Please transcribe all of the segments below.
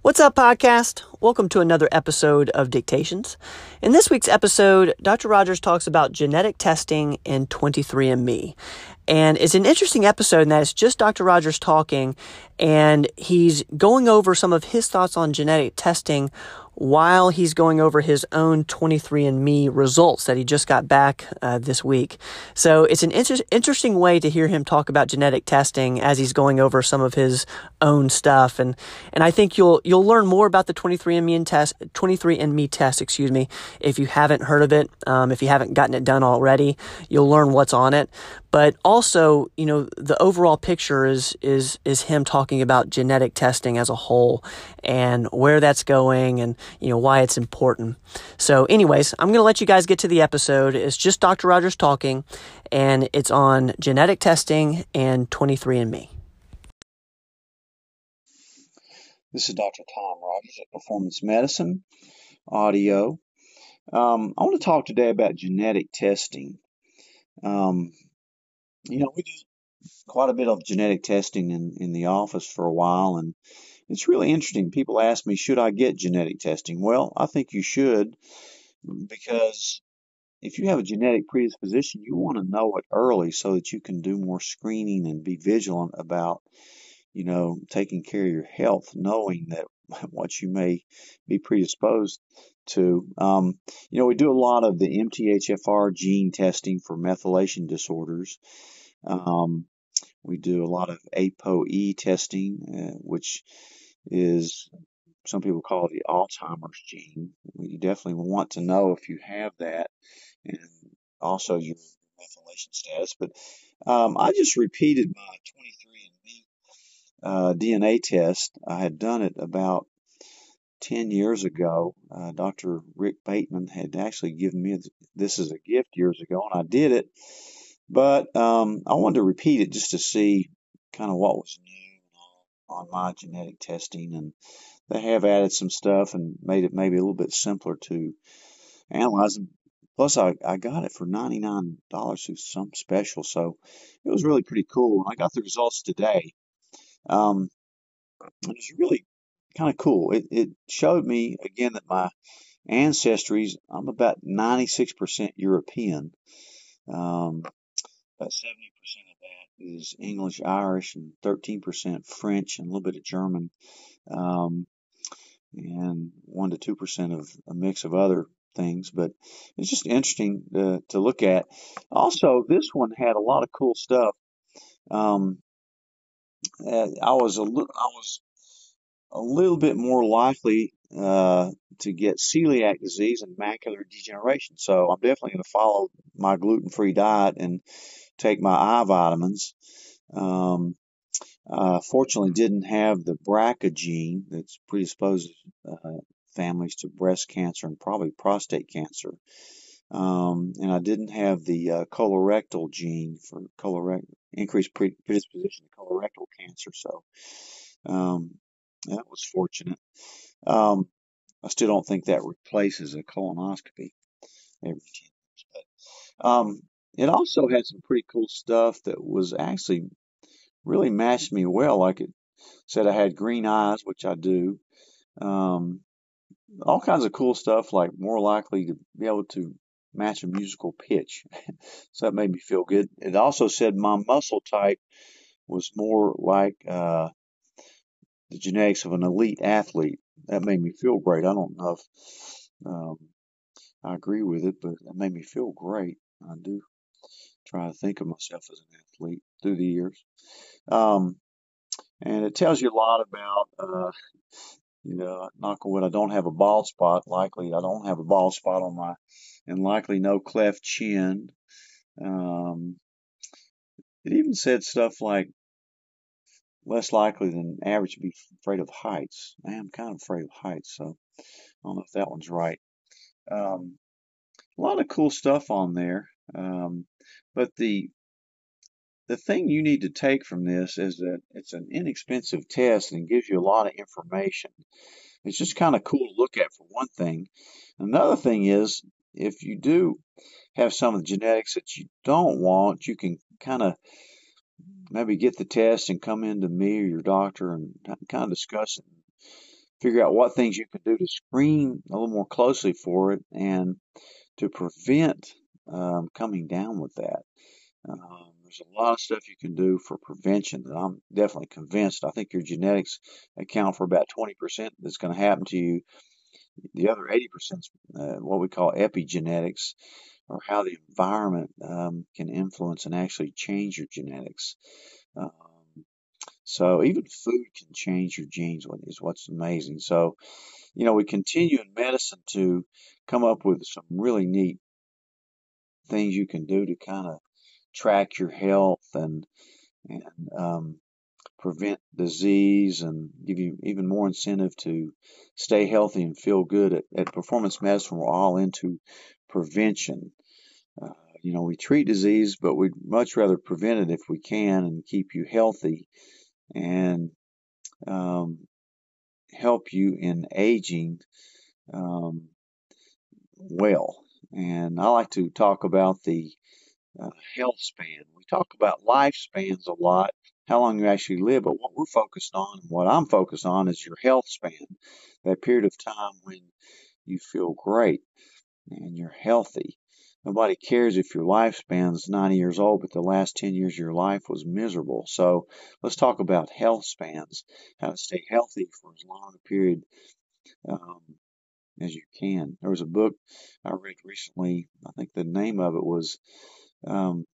What's up, podcast? Welcome to another episode of Dictations. In this week's episode, Dr. Rogers talks about genetic testing and 23andMe. And it's an interesting episode in that it's just Dr. Rogers talking, and he's going over some of his thoughts on genetic testing while he's going over his own 23andMe results that he just got back uh, this week. So it's an inter- interesting way to hear him talk about genetic testing as he's going over some of his own stuff, and and I think you'll you'll learn more about the 23andMe test, 23andMe test, excuse me, if you haven't heard of it, um, if you haven't gotten it done already, you'll learn what's on it. But also, you know, the overall picture is is is him talking about genetic testing as a whole and where that's going and you know why it's important. So, anyways, I'm going to let you guys get to the episode. It's just Dr. Rogers talking, and it's on genetic testing and 23andMe. This is Dr. Tom Rogers at Performance Medicine Audio. Um, I want to talk today about genetic testing. Um, you know, we do quite a bit of genetic testing in, in the office for a while, and it's really interesting. People ask me, should I get genetic testing? Well, I think you should because if you have a genetic predisposition, you want to know it early so that you can do more screening and be vigilant about, you know, taking care of your health, knowing that what you may be predisposed to. Um, you know, we do a lot of the MTHFR gene testing for methylation disorders. Um, we do a lot of ApoE testing, uh, which is some people call it the Alzheimer's gene. You definitely want to know if you have that and also your methylation status. But um, I just repeated my 23andMe uh, DNA test. I had done it about 10 years ago. Uh, Dr. Rick Bateman had actually given me this as a gift years ago, and I did it. But um, I wanted to repeat it just to see kind of what was new on my genetic testing, and they have added some stuff and made it maybe a little bit simpler to analyze. Plus, I, I got it for $99 through some special, so it was really pretty cool. And I got the results today. Um, it was really kind of cool. It, it showed me again that my ancestries, I'm about 96% European. Um, about 70% of that is English, Irish, and 13% French, and a little bit of German, um, and 1 to 2% of a mix of other things. But it's just interesting to, to look at. Also, this one had a lot of cool stuff. Um, uh, I was a li- I was a little bit more likely uh, to get celiac disease and macular degeneration. So I'm definitely going to follow my gluten-free diet and take my eye vitamins. Um, uh, fortunately, didn't have the BRCA gene that's predisposes uh, families to breast cancer and probably prostate cancer. Um, and I didn't have the uh, colorectal gene for colorectal increased predisposition to colorectal cancer. So um, that was fortunate. Um, I still don't think that replaces a colonoscopy every 10 years. But um, it also had some pretty cool stuff that was actually really matched me well. Like it said I had green eyes, which I do. Um, all kinds of cool stuff, like more likely to be able to match a musical pitch. so that made me feel good. It also said my muscle type was more like uh, the genetics of an elite athlete. That made me feel great. I don't know if um, I agree with it, but it made me feel great. I do try to think of myself as an athlete through the years. Um, and it tells you a lot about, uh, you know, knock on wood, I don't have a bald spot. Likely, I don't have a bald spot on my, and likely no cleft chin. Um, it even said stuff like less likely than average to be afraid of heights. I am kind of afraid of heights, so I don't know if that one's right. Um, a lot of cool stuff on there. Um, but the the thing you need to take from this is that it's an inexpensive test and gives you a lot of information. It's just kind of cool to look at for one thing. Another thing is if you do have some of the genetics that you don't want, you can kind of maybe get the test and come into me or your doctor and kind of discuss it figure out what things you can do to screen a little more closely for it and to prevent um, coming down with that. Um, there's a lot of stuff you can do for prevention that I'm definitely convinced. I think your genetics account for about 20% that's going to happen to you. The other 80% is uh, what we call epigenetics, or how the environment um, can influence and actually change your genetics. Um, so even food can change your genes, is what's amazing. So, you know, we continue in medicine to come up with some really neat things you can do to kind of track your health and and um, prevent disease and give you even more incentive to stay healthy and feel good. At, at Performance Medicine, we're all into prevention. Uh, you know, we treat disease, but we'd much rather prevent it if we can and keep you healthy and um, help you in aging um, well. And I like to talk about the uh, health span. We talk about lifespans a lot, how long you actually live, but what we're focused on, and what I'm focused on, is your health span, that period of time when you feel great and you're healthy. Nobody cares if your lifespan's 90 years old, but the last 10 years of your life was miserable. So let's talk about health spans, how to stay healthy for as long a period um, as you can. There was a book I read recently. I think the name of it was um,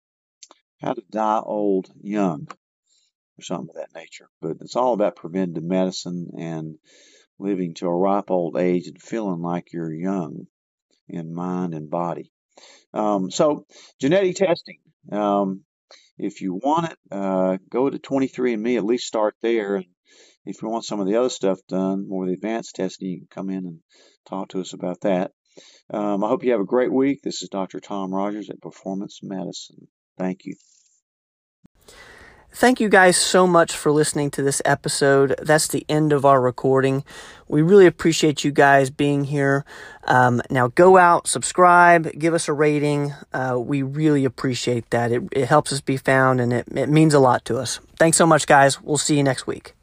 How to Die Old Young or something of that nature. But it's all about preventive medicine and living to a ripe old age and feeling like you're young in mind and body. Um, so, genetic testing. Um, if you want it, uh, go to 23andMe, at least start there. And if you want some of the other stuff done, more of the advanced testing, you can come in and talk to us about that. Um, I hope you have a great week. This is Dr. Tom Rogers at Performance Medicine. Thank you. Thank you guys so much for listening to this episode. That's the end of our recording. We really appreciate you guys being here. Um, now go out, subscribe, give us a rating. Uh, we really appreciate that. It, it helps us be found and it, it means a lot to us. Thanks so much, guys. We'll see you next week.